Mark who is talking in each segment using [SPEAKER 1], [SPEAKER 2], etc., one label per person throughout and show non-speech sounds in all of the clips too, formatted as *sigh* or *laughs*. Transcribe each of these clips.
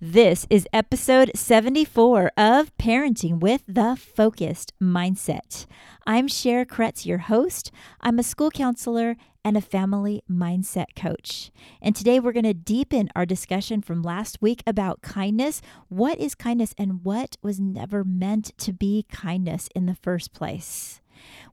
[SPEAKER 1] This is episode 74 of Parenting with the Focused Mindset. I'm Cher Kretz, your host. I'm a school counselor and a family mindset coach. And today we're going to deepen our discussion from last week about kindness. What is kindness and what was never meant to be kindness in the first place?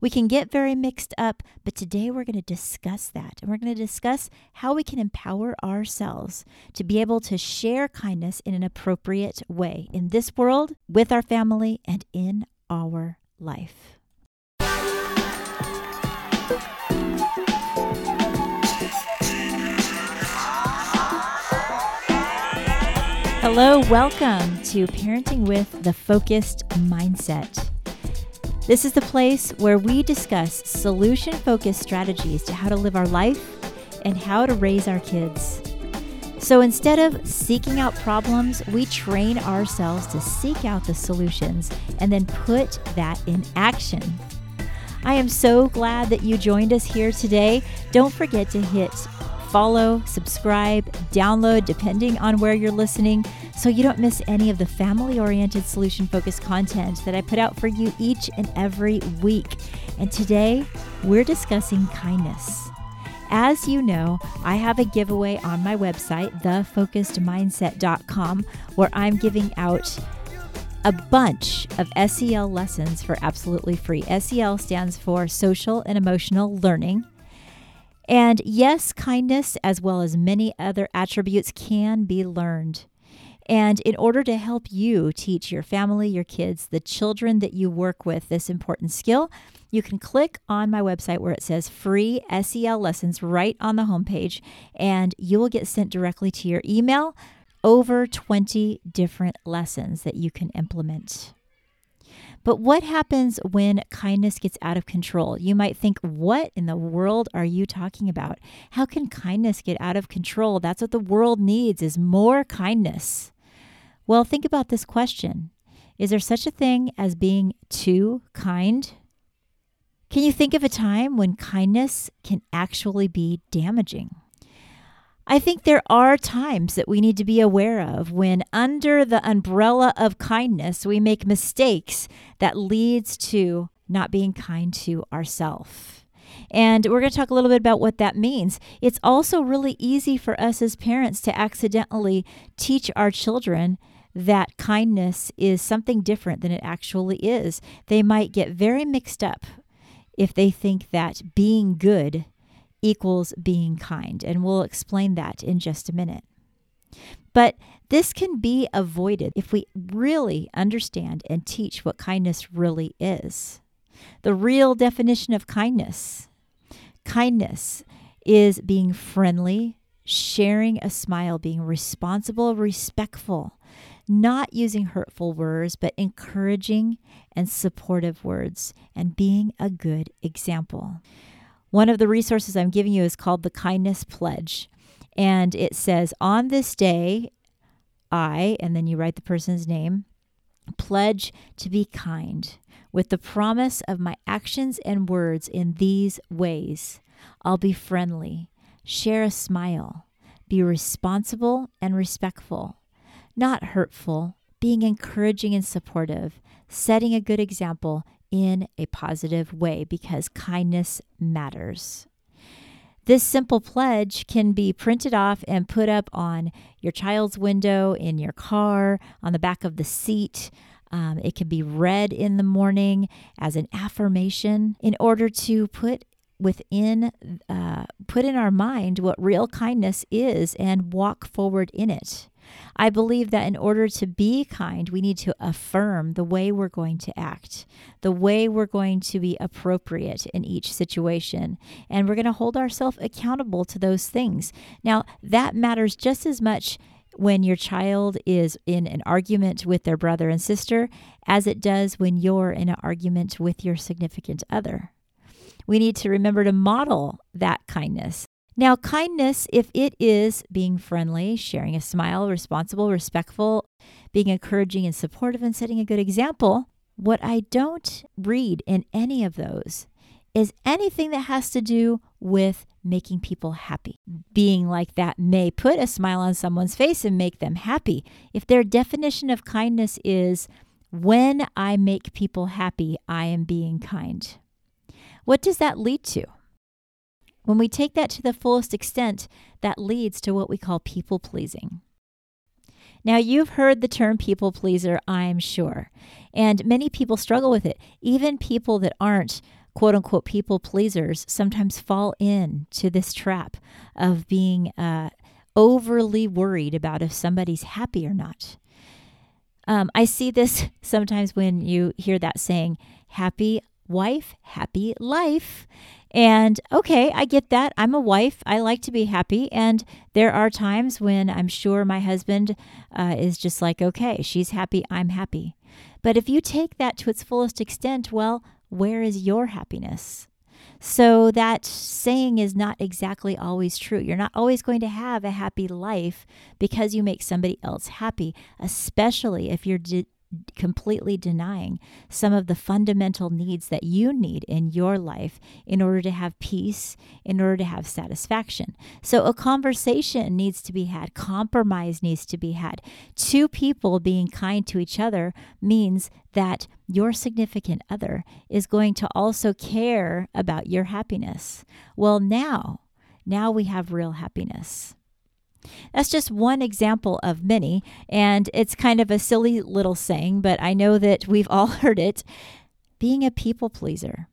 [SPEAKER 1] We can get very mixed up, but today we're going to discuss that. And we're going to discuss how we can empower ourselves to be able to share kindness in an appropriate way in this world, with our family, and in our life. Hello, welcome to Parenting with the Focused Mindset. This is the place where we discuss solution focused strategies to how to live our life and how to raise our kids. So instead of seeking out problems, we train ourselves to seek out the solutions and then put that in action. I am so glad that you joined us here today. Don't forget to hit follow, subscribe, download, depending on where you're listening, so you don't miss any of the family oriented, solution focused content that I put out for you each and every week. And today, we're discussing kindness. As you know, I have a giveaway on my website, thefocusedmindset.com, where I'm giving out a bunch of SEL lessons for absolutely free. SEL stands for Social and Emotional Learning. And yes, kindness, as well as many other attributes, can be learned. And in order to help you teach your family, your kids, the children that you work with this important skill, you can click on my website where it says free SEL lessons right on the homepage, and you will get sent directly to your email over 20 different lessons that you can implement. But what happens when kindness gets out of control? You might think, what in the world are you talking about? How can kindness get out of control? That's what the world needs is more kindness. Well, think about this question. Is there such a thing as being too kind? Can you think of a time when kindness can actually be damaging? I think there are times that we need to be aware of when under the umbrella of kindness we make mistakes that leads to not being kind to ourselves. And we're going to talk a little bit about what that means. It's also really easy for us as parents to accidentally teach our children that kindness is something different than it actually is. They might get very mixed up if they think that being good equals being kind. And we'll explain that in just a minute. But this can be avoided if we really understand and teach what kindness really is. The real definition of kindness kindness is being friendly, sharing a smile, being responsible, respectful, not using hurtful words, but encouraging and supportive words, and being a good example. One of the resources I'm giving you is called the Kindness Pledge. And it says, On this day, I, and then you write the person's name, pledge to be kind with the promise of my actions and words in these ways. I'll be friendly, share a smile, be responsible and respectful, not hurtful, being encouraging and supportive, setting a good example in a positive way because kindness matters. This simple pledge can be printed off and put up on your child's window, in your car, on the back of the seat. Um, it can be read in the morning as an affirmation in order to put within uh, put in our mind what real kindness is and walk forward in it I believe that in order to be kind, we need to affirm the way we're going to act, the way we're going to be appropriate in each situation. And we're going to hold ourselves accountable to those things. Now, that matters just as much when your child is in an argument with their brother and sister as it does when you're in an argument with your significant other. We need to remember to model that kindness. Now, kindness, if it is being friendly, sharing a smile, responsible, respectful, being encouraging and supportive, and setting a good example, what I don't read in any of those is anything that has to do with making people happy. Being like that may put a smile on someone's face and make them happy. If their definition of kindness is, when I make people happy, I am being kind. What does that lead to? When we take that to the fullest extent, that leads to what we call people pleasing. Now, you've heard the term people pleaser, I'm sure, and many people struggle with it. Even people that aren't quote unquote people pleasers sometimes fall into this trap of being uh, overly worried about if somebody's happy or not. Um, I see this *laughs* sometimes when you hear that saying, happy wife, happy life. And okay, I get that. I'm a wife. I like to be happy. And there are times when I'm sure my husband uh, is just like, okay, she's happy. I'm happy. But if you take that to its fullest extent, well, where is your happiness? So that saying is not exactly always true. You're not always going to have a happy life because you make somebody else happy, especially if you're de- completely denying some of the fundamental needs that you need in your life in order to have peace, in order to have satisfaction. So, a conversation needs to be had, compromise needs to be had. Two people being kind to each other means that your significant other is going to also care about your happiness. Well, now, now we have real happiness. That's just one example of many, and it's kind of a silly little saying, but I know that we've all *laughs* heard it being a people pleaser.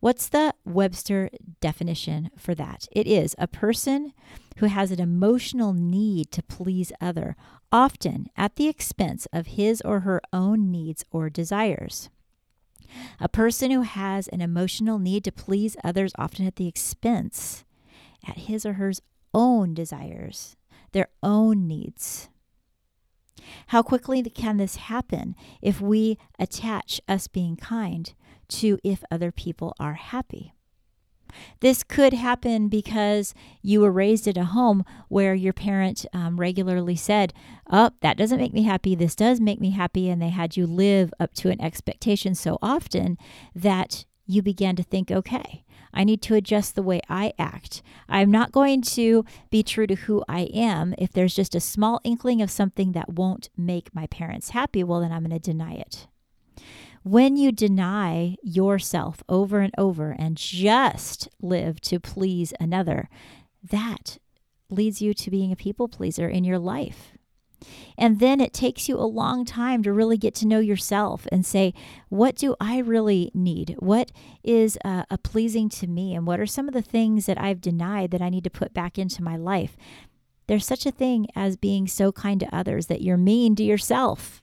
[SPEAKER 1] What's the Webster definition for that? It is a person who has an emotional need to please other, often at the expense of his or her own needs or desires. A person who has an emotional need to please others, often at the expense at his or her own desires, their own needs. How quickly can this happen if we attach us being kind to if other people are happy? This could happen because you were raised in a home where your parent um, regularly said, Oh, that doesn't make me happy. This does make me happy. And they had you live up to an expectation so often that you began to think, okay, I need to adjust the way I act. I'm not going to be true to who I am. If there's just a small inkling of something that won't make my parents happy, well, then I'm going to deny it. When you deny yourself over and over and just live to please another, that leads you to being a people pleaser in your life. And then it takes you a long time to really get to know yourself and say, what do I really need? What is uh, a pleasing to me? And what are some of the things that I've denied that I need to put back into my life? There's such a thing as being so kind to others that you're mean to yourself.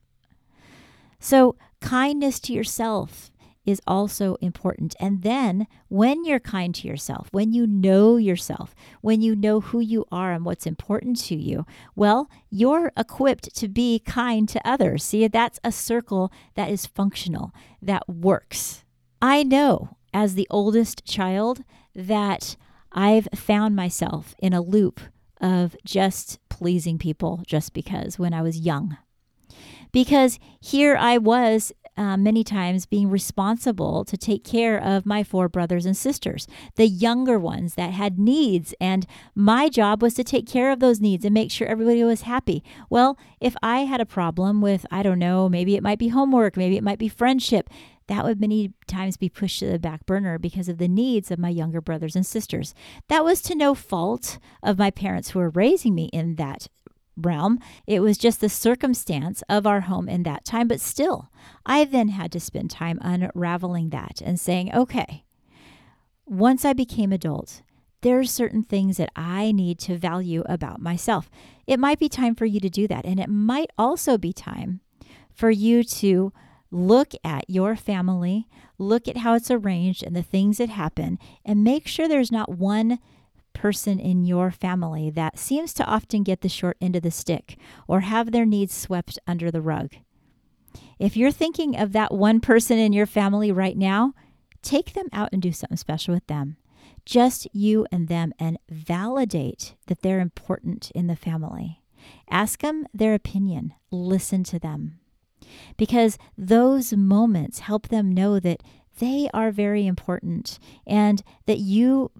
[SPEAKER 1] So, kindness to yourself is also important. And then when you're kind to yourself, when you know yourself, when you know who you are and what's important to you, well, you're equipped to be kind to others. See, that's a circle that is functional, that works. I know as the oldest child that I've found myself in a loop of just pleasing people just because when I was young because here I was uh, many times being responsible to take care of my four brothers and sisters, the younger ones that had needs. And my job was to take care of those needs and make sure everybody was happy. Well, if I had a problem with, I don't know, maybe it might be homework, maybe it might be friendship, that would many times be pushed to the back burner because of the needs of my younger brothers and sisters. That was to no fault of my parents who were raising me in that realm. It was just the circumstance of our home in that time. But still, I then had to spend time unraveling that and saying, okay, once I became adult, there are certain things that I need to value about myself. It might be time for you to do that. And it might also be time for you to look at your family, look at how it's arranged and the things that happen, and make sure there's not one person in your family that seems to often get the short end of the stick or have their needs swept under the rug. If you're thinking of that one person in your family right now, take them out and do something special with them. Just you and them, and validate that they're important in the family. Ask them their opinion, listen to them. Because those moments help them know that they are very important and that you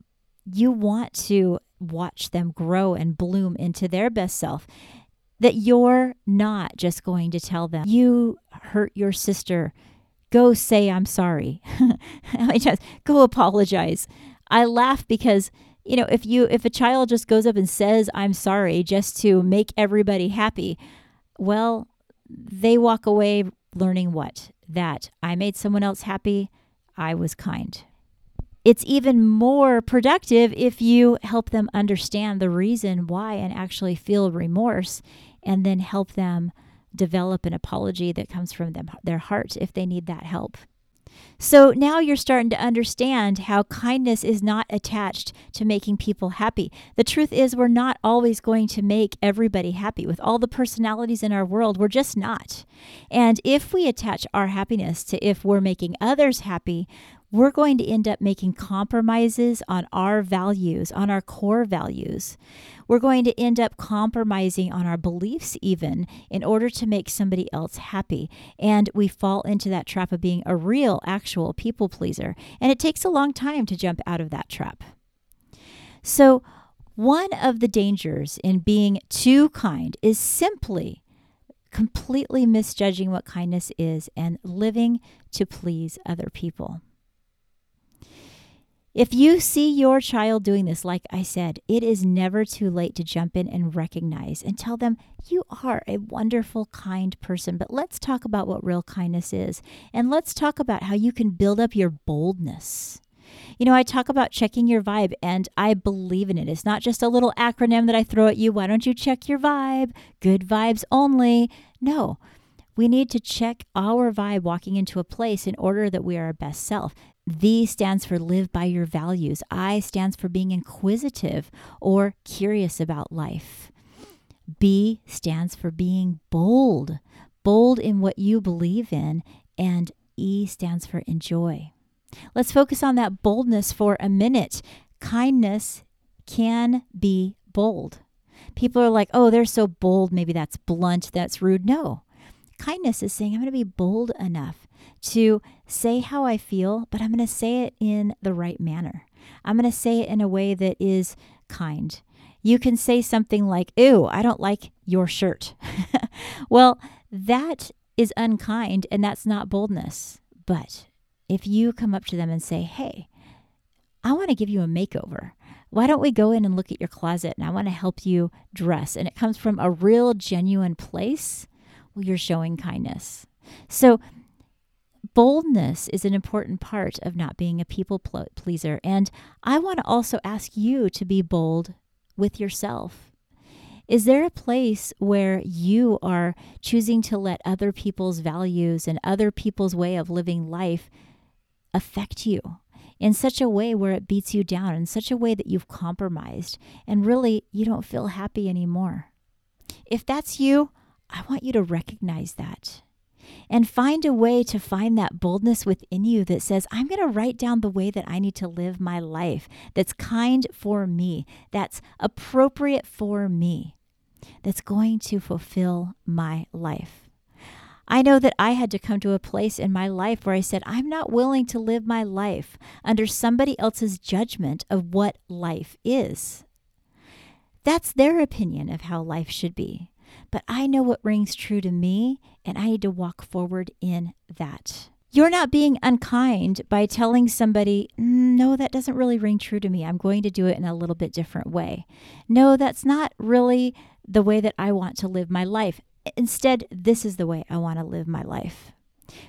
[SPEAKER 1] you want to watch them grow and bloom into their best self that you're not just going to tell them you hurt your sister. Go say i'm sorry. *laughs* Just go apologize. I laugh because you know if you if a child just goes up and says i'm sorry just to make everybody happy well they walk away learning what? That i made someone else happy. I was kind it's even more productive if you help them understand the reason why and actually feel remorse and then help them develop an apology that comes from them, their heart if they need that help. So now you're starting to understand how kindness is not attached to making people happy. The truth is, we're not always going to make everybody happy. With all the personalities in our world, we're just not. And if we attach our happiness to if we're making others happy, we're going to end up making compromises on our values, on our core values. We're going to end up compromising on our beliefs, even in order to make somebody else happy. And we fall into that trap of being a real, actual people pleaser. And it takes a long time to jump out of that trap. So, one of the dangers in being too kind is simply completely misjudging what kindness is and living to please other people. If you see your child doing this, like I said, it is never too late to jump in and recognize and tell them you are a wonderful, kind person. But let's talk about what real kindness is. And let's talk about how you can build up your boldness. You know, I talk about checking your vibe, and I believe in it. It's not just a little acronym that I throw at you. Why don't you check your vibe? Good vibes only. No, we need to check our vibe walking into a place in order that we are our best self. V stands for live by your values. I stands for being inquisitive or curious about life. B stands for being bold, bold in what you believe in. And E stands for enjoy. Let's focus on that boldness for a minute. Kindness can be bold. People are like, oh, they're so bold. Maybe that's blunt, that's rude. No. Kindness is saying, I'm going to be bold enough to say how I feel, but I'm going to say it in the right manner. I'm going to say it in a way that is kind. You can say something like, Ew, I don't like your shirt. *laughs* well, that is unkind and that's not boldness. But if you come up to them and say, Hey, I want to give you a makeover. Why don't we go in and look at your closet and I want to help you dress? And it comes from a real, genuine place. Well, you're showing kindness. So boldness is an important part of not being a people pleaser. And I want to also ask you to be bold with yourself. Is there a place where you are choosing to let other people's values and other people's way of living life affect you in such a way where it beats you down, in such a way that you've compromised and really you don't feel happy anymore? If that's you, I want you to recognize that and find a way to find that boldness within you that says, I'm going to write down the way that I need to live my life that's kind for me, that's appropriate for me, that's going to fulfill my life. I know that I had to come to a place in my life where I said, I'm not willing to live my life under somebody else's judgment of what life is. That's their opinion of how life should be but I know what rings true to me, and I need to walk forward in that. You're not being unkind by telling somebody, mm, no, that doesn't really ring true to me. I'm going to do it in a little bit different way. No, that's not really the way that I want to live my life. Instead, this is the way I want to live my life.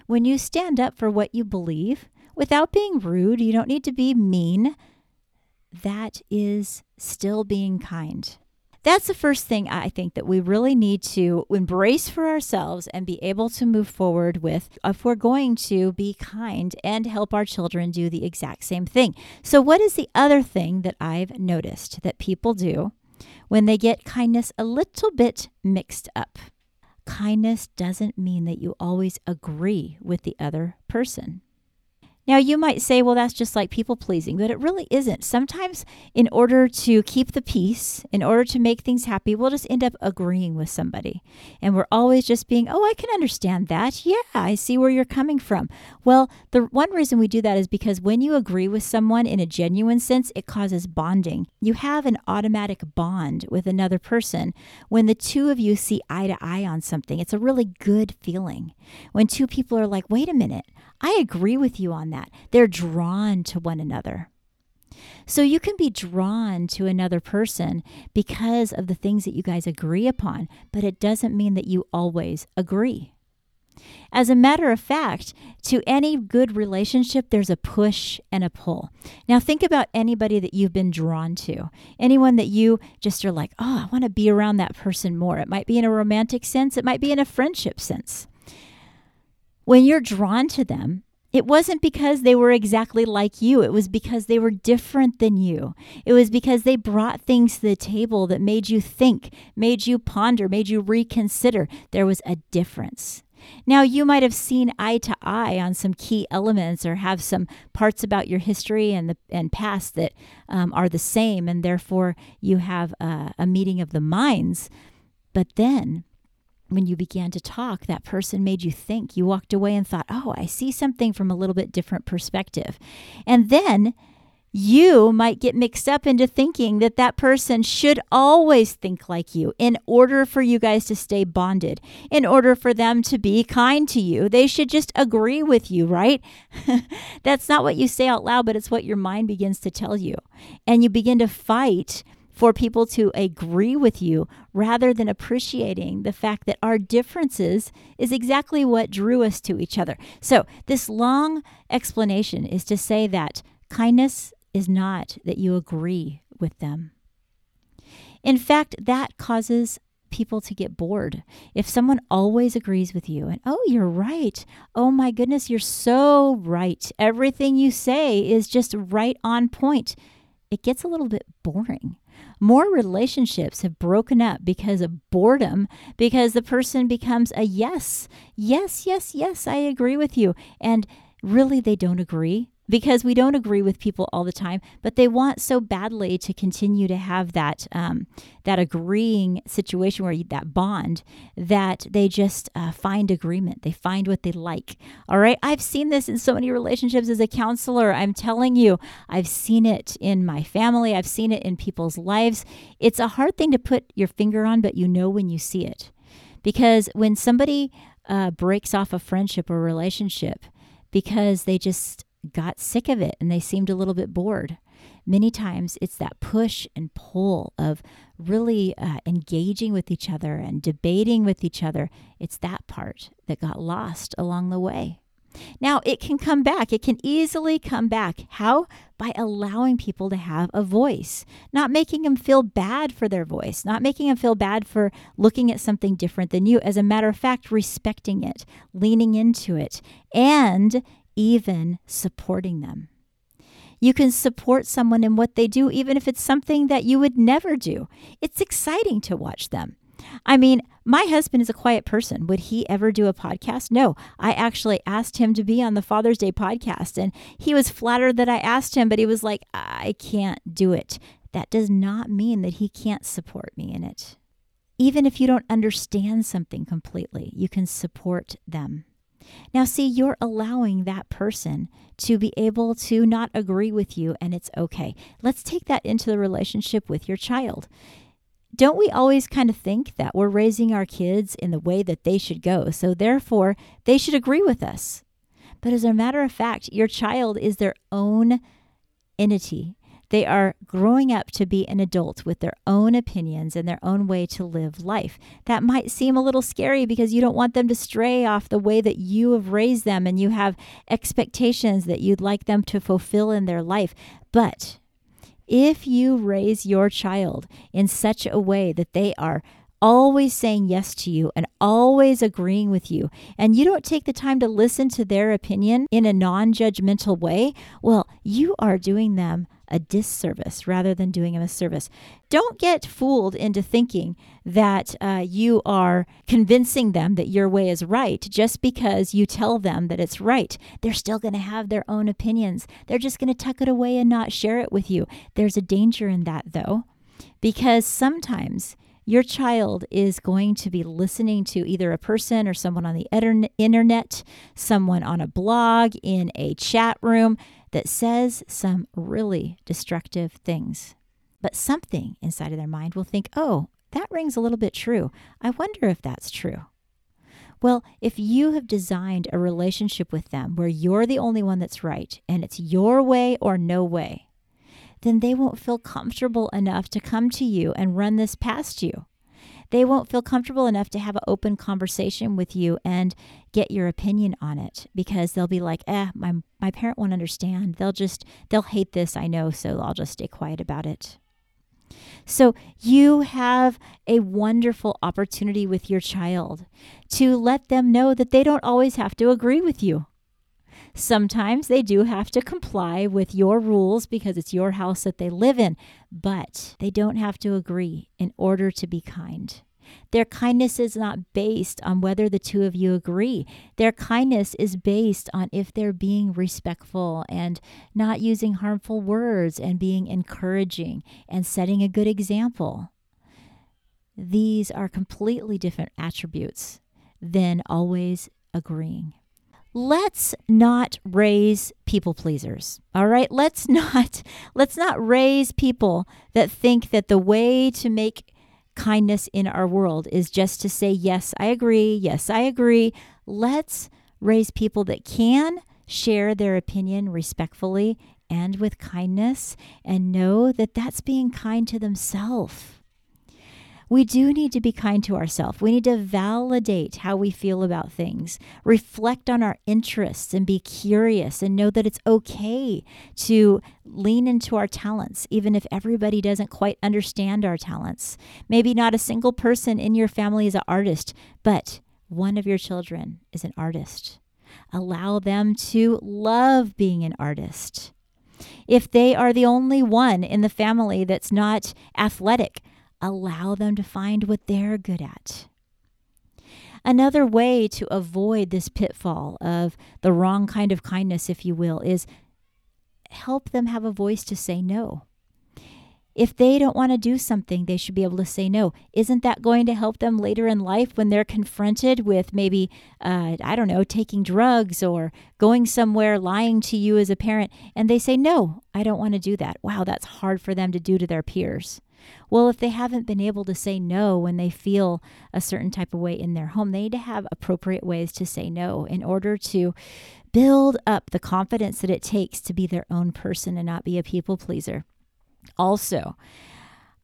[SPEAKER 1] When you stand up for what you believe without being rude, you don't need to be mean. That is still being kind. That's the first thing I think that we really need to embrace for ourselves and be able to move forward with if we're going to be kind and help our children do the exact same thing. So, what is the other thing that I've noticed that people do when they get kindness a little bit mixed up? Kindness doesn't mean that you always agree with the other person. Now, you might say, well, that's just like people pleasing, but it really isn't. Sometimes, in order to keep the peace, in order to make things happy, we'll just end up agreeing with somebody. And we're always just being, oh, I can understand that. Yeah, I see where you're coming from. Well, the one reason we do that is because when you agree with someone in a genuine sense, it causes bonding. You have an automatic bond with another person when the two of you see eye to eye on something. It's a really good feeling. When two people are like, wait a minute, I agree with you on that. They're drawn to one another. So you can be drawn to another person because of the things that you guys agree upon, but it doesn't mean that you always agree. As a matter of fact, to any good relationship, there's a push and a pull. Now, think about anybody that you've been drawn to, anyone that you just are like, oh, I want to be around that person more. It might be in a romantic sense, it might be in a friendship sense. When you're drawn to them, it wasn't because they were exactly like you. It was because they were different than you. It was because they brought things to the table that made you think, made you ponder, made you reconsider. There was a difference. Now, you might have seen eye to eye on some key elements or have some parts about your history and the and past that um, are the same, and therefore you have a, a meeting of the minds. But then when you began to talk, that person made you think. You walked away and thought, oh, I see something from a little bit different perspective. And then you might get mixed up into thinking that that person should always think like you in order for you guys to stay bonded, in order for them to be kind to you. They should just agree with you, right? *laughs* That's not what you say out loud, but it's what your mind begins to tell you. And you begin to fight for people to agree with you rather than appreciating the fact that our differences is exactly what drew us to each other. So, this long explanation is to say that kindness is not that you agree with them. In fact, that causes people to get bored. If someone always agrees with you and, oh, you're right. Oh my goodness, you're so right. Everything you say is just right on point. It gets a little bit boring. More relationships have broken up because of boredom, because the person becomes a yes, yes, yes, yes, I agree with you. And really, they don't agree because we don't agree with people all the time, but they want so badly to continue to have that um, that agreeing situation where you, that bond that they just uh, find agreement. They find what they like. All right, I've seen this in so many relationships as a counselor. I'm telling you, I've seen it in my family. I've seen it in people's lives. It's a hard thing to put your finger on, but you know when you see it, because when somebody uh, breaks off a friendship or relationship because they just got sick of it and they seemed a little bit bored. Many times it's that push and pull of really uh, engaging with each other and debating with each other. It's that part that got lost along the way. Now, it can come back. It can easily come back. How? By allowing people to have a voice, not making them feel bad for their voice, not making them feel bad for looking at something different than you. As a matter of fact, respecting it, leaning into it, and even supporting them. You can support someone in what they do, even if it's something that you would never do. It's exciting to watch them. I mean, my husband is a quiet person. Would he ever do a podcast? No. I actually asked him to be on the Father's Day podcast, and he was flattered that I asked him, but he was like, I can't do it. That does not mean that he can't support me in it. Even if you don't understand something completely, you can support them. Now, see, you're allowing that person to be able to not agree with you, and it's okay. Let's take that into the relationship with your child. Don't we always kind of think that we're raising our kids in the way that they should go, so therefore they should agree with us? But as a matter of fact, your child is their own entity. They are growing up to be an adult with their own opinions and their own way to live life. That might seem a little scary because you don't want them to stray off the way that you have raised them and you have expectations that you'd like them to fulfill in their life. But if you raise your child in such a way that they are always saying yes to you and always agreeing with you, and you don't take the time to listen to their opinion in a non judgmental way, well, you are doing them a disservice rather than doing a service. Don't get fooled into thinking that uh, you are convincing them that your way is right just because you tell them that it's right. They're still going to have their own opinions. They're just going to tuck it away and not share it with you. There's a danger in that, though, because sometimes your child is going to be listening to either a person or someone on the internet, someone on a blog, in a chat room that says some really destructive things. But something inside of their mind will think, oh, that rings a little bit true. I wonder if that's true. Well, if you have designed a relationship with them where you're the only one that's right and it's your way or no way, then they won't feel comfortable enough to come to you and run this past you. They won't feel comfortable enough to have an open conversation with you and get your opinion on it because they'll be like, eh, my, my parent won't understand. They'll just, they'll hate this, I know, so I'll just stay quiet about it. So, you have a wonderful opportunity with your child to let them know that they don't always have to agree with you. Sometimes they do have to comply with your rules because it's your house that they live in, but they don't have to agree in order to be kind. Their kindness is not based on whether the two of you agree. Their kindness is based on if they're being respectful and not using harmful words and being encouraging and setting a good example. These are completely different attributes than always agreeing let's not raise people pleasers all right? Let's *laughs* not let's not raise people that think that the way to make kindness in our world is just to say yes i agree yes i agree. Let's raise people that can share their opinion respectfully and with kindness and know that that's being kind to themselves we do need to be kind to ourselves. We need to validate how we feel about things, reflect on our interests, and be curious and know that it's okay to lean into our talents, even if everybody doesn't quite understand our talents. Maybe not a single person in your family is an artist, but one of your children is an artist. Allow them to love being an artist. If they are the only one in the family that's not athletic, allow them to find what they're good at. Another way to avoid this pitfall of the wrong kind of kindness, if you will, is help them have a voice to say no. If they don't want to do something, they should be able to say no. Isn't that going to help them later in life when they're confronted with maybe, uh, I don't know, taking drugs or going somewhere, lying to you as a parent, and they say, No, I don't want to do that? Wow, that's hard for them to do to their peers. Well, if they haven't been able to say no when they feel a certain type of way in their home, they need to have appropriate ways to say no in order to build up the confidence that it takes to be their own person and not be a people pleaser. Also,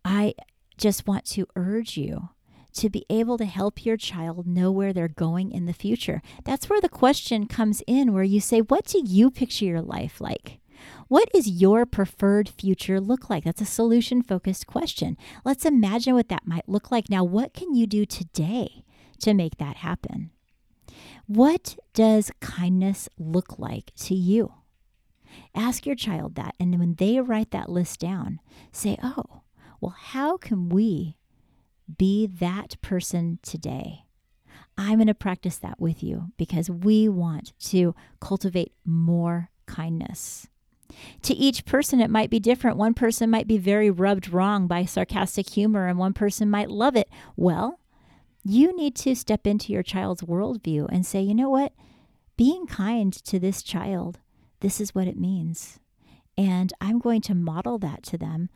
[SPEAKER 1] I just want to urge you to be able to help your child know where they're going in the future. That's where the question comes in, where you say, What do you picture your life like? What is your preferred future look like? That's a solution focused question. Let's imagine what that might look like. Now, what can you do today to make that happen? What does kindness look like to you? Ask your child that. And when they write that list down, say, oh, well, how can we be that person today? I'm going to practice that with you because we want to cultivate more kindness. To each person, it might be different. One person might be very rubbed wrong by sarcastic humor, and one person might love it. Well, you need to step into your child's worldview and say, you know what? Being kind to this child, this is what it means. And I'm going to model that to them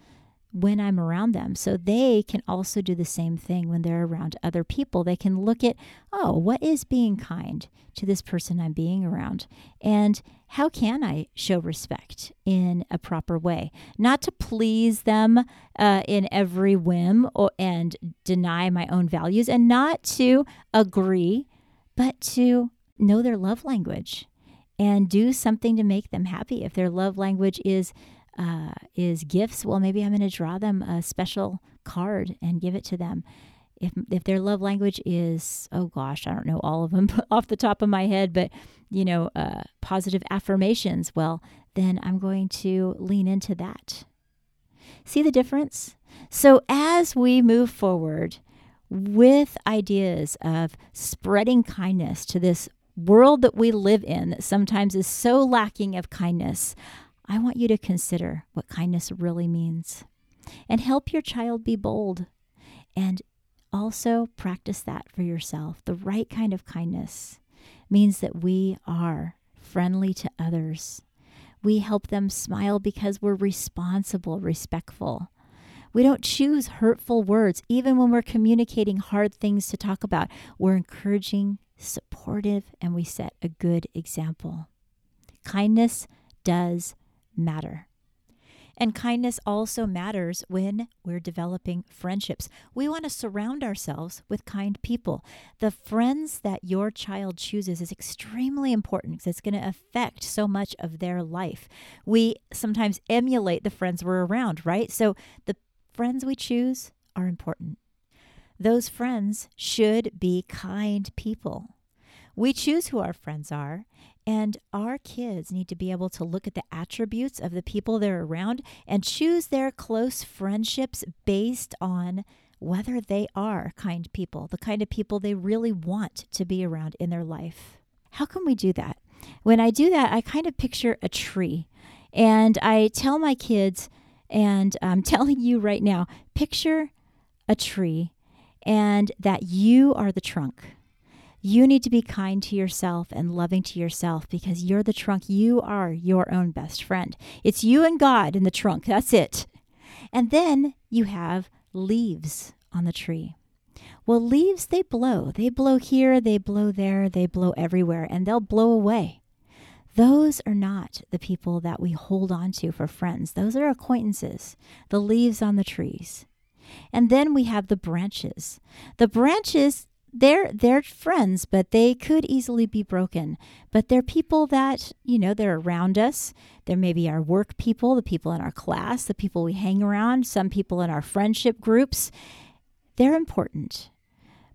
[SPEAKER 1] when I'm around them. So they can also do the same thing when they're around other people. They can look at, oh, what is being kind to this person I'm being around? And how can I show respect in a proper way? Not to please them uh, in every whim or, and deny my own values, and not to agree, but to know their love language and do something to make them happy. If their love language is uh, is gifts. Well, maybe I'm going to draw them a special card and give it to them. if if their love language is oh gosh i don't know all of them *laughs* off the top of my head but you know uh, positive affirmations well then i'm going to lean into that see the difference so as we move forward with ideas of spreading kindness to this world that we live in that sometimes is so lacking of kindness i want you to consider what kindness really means and help your child be bold and also practice that for yourself. The right kind of kindness means that we are friendly to others. We help them smile because we're responsible, respectful. We don't choose hurtful words, even when we're communicating hard things to talk about. We're encouraging, supportive, and we set a good example. Kindness does matter. And kindness also matters when we're developing friendships. We want to surround ourselves with kind people. The friends that your child chooses is extremely important because it's going to affect so much of their life. We sometimes emulate the friends we're around, right? So the friends we choose are important. Those friends should be kind people. We choose who our friends are, and our kids need to be able to look at the attributes of the people they're around and choose their close friendships based on whether they are kind people, the kind of people they really want to be around in their life. How can we do that? When I do that, I kind of picture a tree and I tell my kids, and I'm *laughs* telling you right now, picture a tree and that you are the trunk you need to be kind to yourself and loving to yourself because you're the trunk. You are your own best friend. It's you and God in the trunk. That's it. And then you have leaves on the tree. Well, leaves, they blow. They blow here, they blow there, they blow everywhere, and they'll blow away. Those are not the people that we hold on to for friends. Those are acquaintances, the leaves on the trees. And then we have the branches. The branches, they're they're friends, but they could easily be broken. But they're people that, you know, they're around us. They're maybe our work people, the people in our class, the people we hang around, some people in our friendship groups. They're important,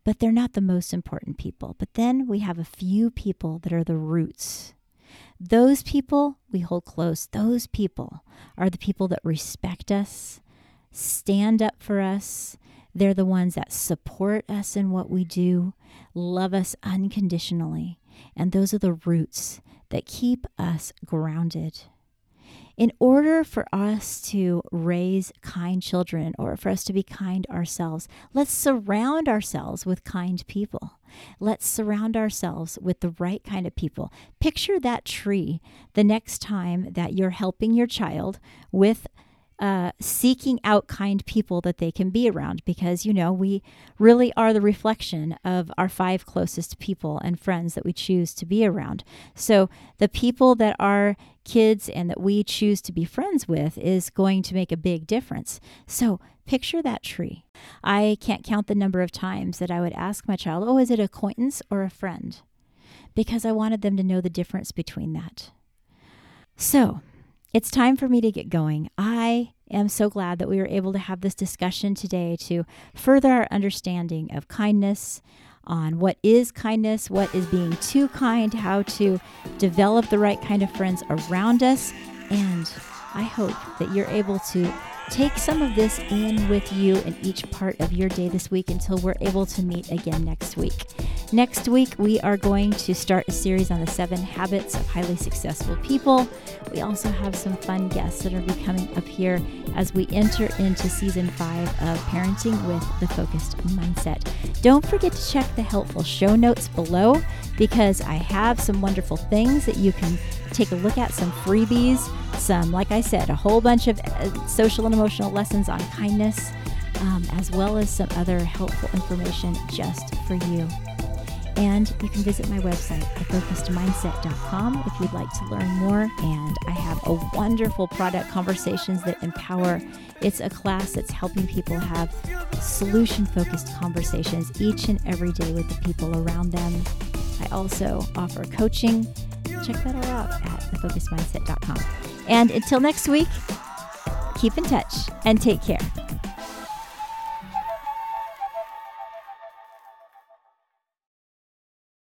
[SPEAKER 1] but they're not the most important people. But then we have a few people that are the roots. Those people we hold close. Those people are the people that respect us, stand up for us, they're the ones that support us in what we do, love us unconditionally. And those are the roots that keep us grounded. In order for us to raise kind children or for us to be kind ourselves, let's surround ourselves with kind people. Let's surround ourselves with the right kind of people. Picture that tree the next time that you're helping your child with uh, seeking out kind people that they can be around because, you know, we really are the reflection of our five closest people and friends that we choose to be around. So the people that our kids and that we choose to be friends with is going to make a big difference. So picture that tree. I can't count the number of times that I would ask my child, Oh, is it acquaintance or a friend? Because I wanted them to know the difference between that. So, it's time for me to get going. I am so glad that we were able to have this discussion today to further our understanding of kindness, on what is kindness, what is being too kind, how to develop the right kind of friends around us. And I hope that you're able to take some of this in with you in each part of your day this week until we're able to meet again next week. Next week, we are going to start a series on the seven habits of highly successful people. We also have some fun guests that are be coming up here as we enter into season five of Parenting with the Focused Mindset. Don't forget to check the helpful show notes below because I have some wonderful things that you can take a look at, some freebies, some, like I said, a whole bunch of uh, social and emotional lessons on kindness. Um, as well as some other helpful information just for you. And you can visit my website, thefocusedmindset.com, if you'd like to learn more. And I have a wonderful product conversations that empower. It's a class that's helping people have solution focused conversations each and every day with the people around them. I also offer coaching. Check that all out at thefocusedmindset.com. And until next week, keep in touch and take care.